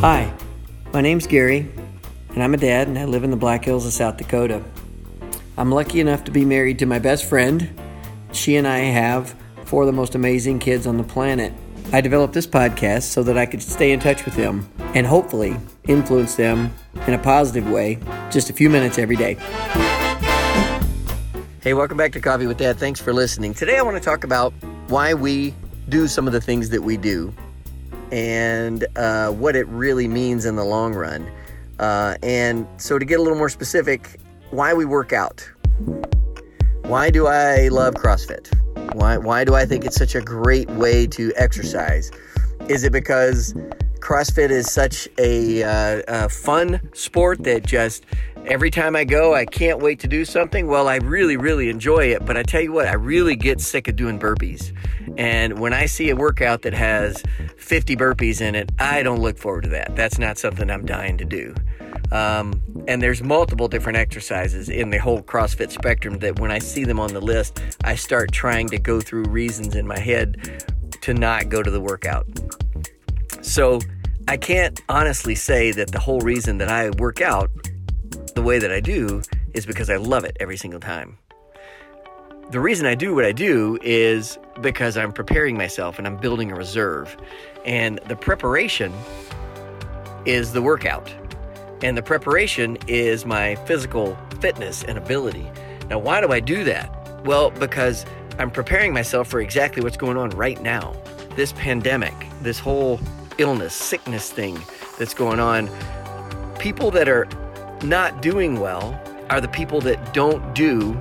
Hi, my name's Gary, and I'm a dad, and I live in the Black Hills of South Dakota. I'm lucky enough to be married to my best friend. She and I have four of the most amazing kids on the planet. I developed this podcast so that I could stay in touch with them and hopefully influence them in a positive way just a few minutes every day. Hey, welcome back to Coffee with Dad. Thanks for listening. Today I want to talk about why we do some of the things that we do and uh, what it really means in the long run. Uh, and so, to get a little more specific, why we work out. Why do I love CrossFit? Why, why do I think it's such a great way to exercise? Is it because CrossFit is such a, uh, a fun sport that just every time I go, I can't wait to do something? Well, I really, really enjoy it. But I tell you what, I really get sick of doing burpees. And when I see a workout that has 50 burpees in it, I don't look forward to that. That's not something I'm dying to do. Um, and there's multiple different exercises in the whole CrossFit spectrum that when I see them on the list, I start trying to go through reasons in my head to not go to the workout. So I can't honestly say that the whole reason that I work out the way that I do is because I love it every single time. The reason I do what I do is because I'm preparing myself and I'm building a reserve. And the preparation is the workout. And the preparation is my physical fitness and ability. Now, why do I do that? Well, because I'm preparing myself for exactly what's going on right now. This pandemic, this whole illness, sickness thing that's going on. People that are not doing well are the people that don't do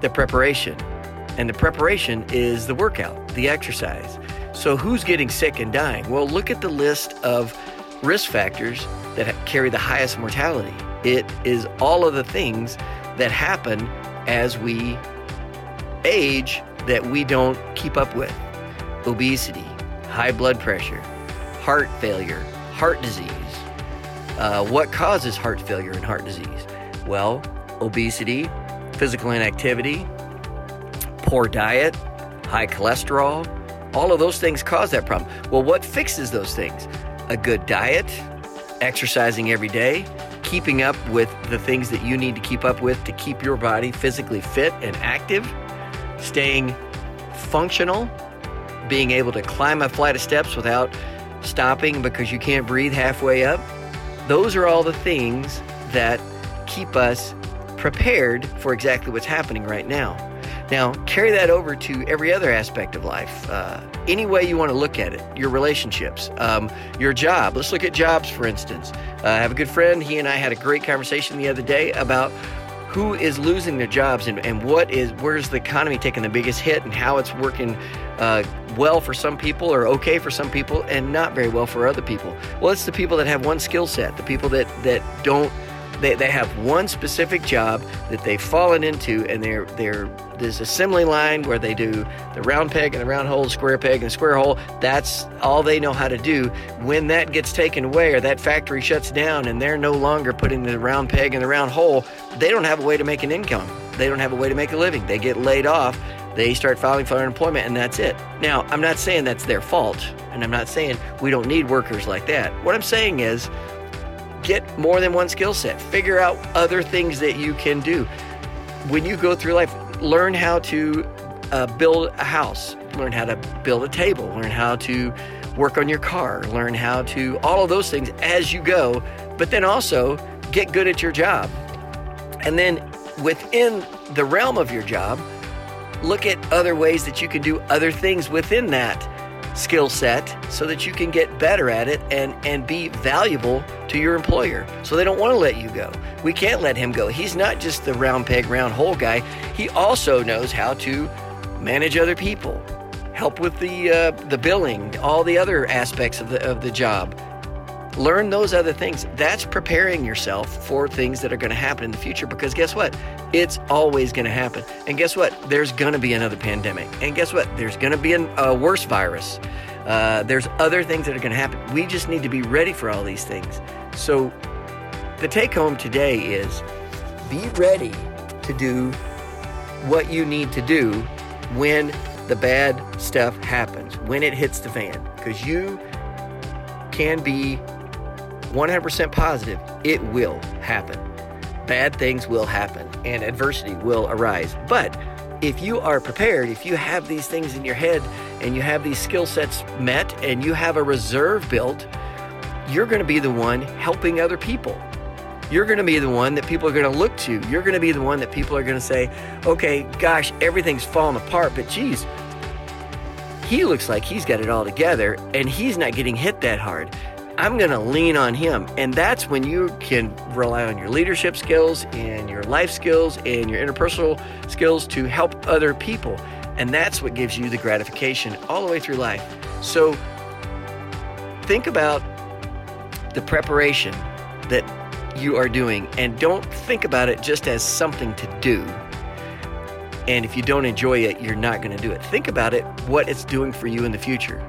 the preparation. And the preparation is the workout, the exercise. So, who's getting sick and dying? Well, look at the list of risk factors that carry the highest mortality. It is all of the things that happen as we age that we don't keep up with obesity, high blood pressure, heart failure, heart disease. Uh, what causes heart failure and heart disease? Well, obesity, physical inactivity, poor diet, high cholesterol, all of those things cause that problem. Well, what fixes those things? A good diet, exercising every day, keeping up with the things that you need to keep up with to keep your body physically fit and active, staying functional, being able to climb a flight of steps without stopping because you can't breathe halfway up. Those are all the things that keep us prepared for exactly what's happening right now. Now, carry that over to every other aspect of life. Uh, any way you want to look at it, your relationships, um, your job. Let's look at jobs, for instance. Uh, I have a good friend. He and I had a great conversation the other day about who is losing their jobs and, and what is where's the economy taking the biggest hit and how it's working uh, well for some people or okay for some people and not very well for other people. Well, it's the people that have one skill set, the people that that don't they, they have one specific job that they've fallen into and they're they're there's assembly line where they do the round peg and the round hole, square peg and the square hole. That's all they know how to do. When that gets taken away or that factory shuts down and they're no longer putting the round peg in the round hole, they don't have a way to make an income. They don't have a way to make a living. They get laid off. They start filing for unemployment and that's it. Now, I'm not saying that's their fault and I'm not saying we don't need workers like that. What I'm saying is get more than one skill set. Figure out other things that you can do. When you go through life, learn how to uh, build a house, learn how to build a table, learn how to work on your car, learn how to all of those things as you go, but then also get good at your job. And then within the realm of your job, look at other ways that you can do other things within that skill set so that you can get better at it and, and be valuable to your employer. So they don't want to let you go. We can't let him go. He's not just the round peg, round hole guy. He also knows how to manage other people, help with the uh, the billing, all the other aspects of the of the job. Learn those other things. That's preparing yourself for things that are going to happen in the future because guess what? It's always going to happen. And guess what? There's going to be another pandemic. And guess what? There's going to be an, a worse virus. Uh, there's other things that are going to happen. We just need to be ready for all these things. So, the take home today is be ready to do what you need to do when the bad stuff happens, when it hits the fan, because you can be 100% positive it will happen. Bad things will happen and adversity will arise. But if you are prepared, if you have these things in your head and you have these skill sets met and you have a reserve built, you're going to be the one helping other people. You're going to be the one that people are going to look to. You're going to be the one that people are going to say, okay, gosh, everything's falling apart, but geez, he looks like he's got it all together and he's not getting hit that hard. I'm going to lean on him. And that's when you can rely on your leadership skills and your life skills and your interpersonal skills to help other people. And that's what gives you the gratification all the way through life. So think about the preparation that you are doing and don't think about it just as something to do. And if you don't enjoy it, you're not going to do it. Think about it, what it's doing for you in the future.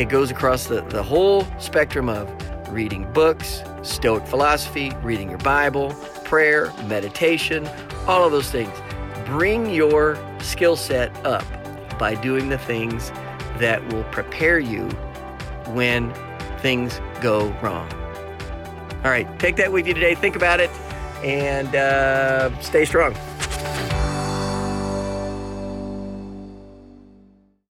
It goes across the, the whole spectrum of reading books, Stoic philosophy, reading your Bible, prayer, meditation, all of those things. Bring your skill set up by doing the things that will prepare you when things go wrong. All right, take that with you today. Think about it and uh, stay strong.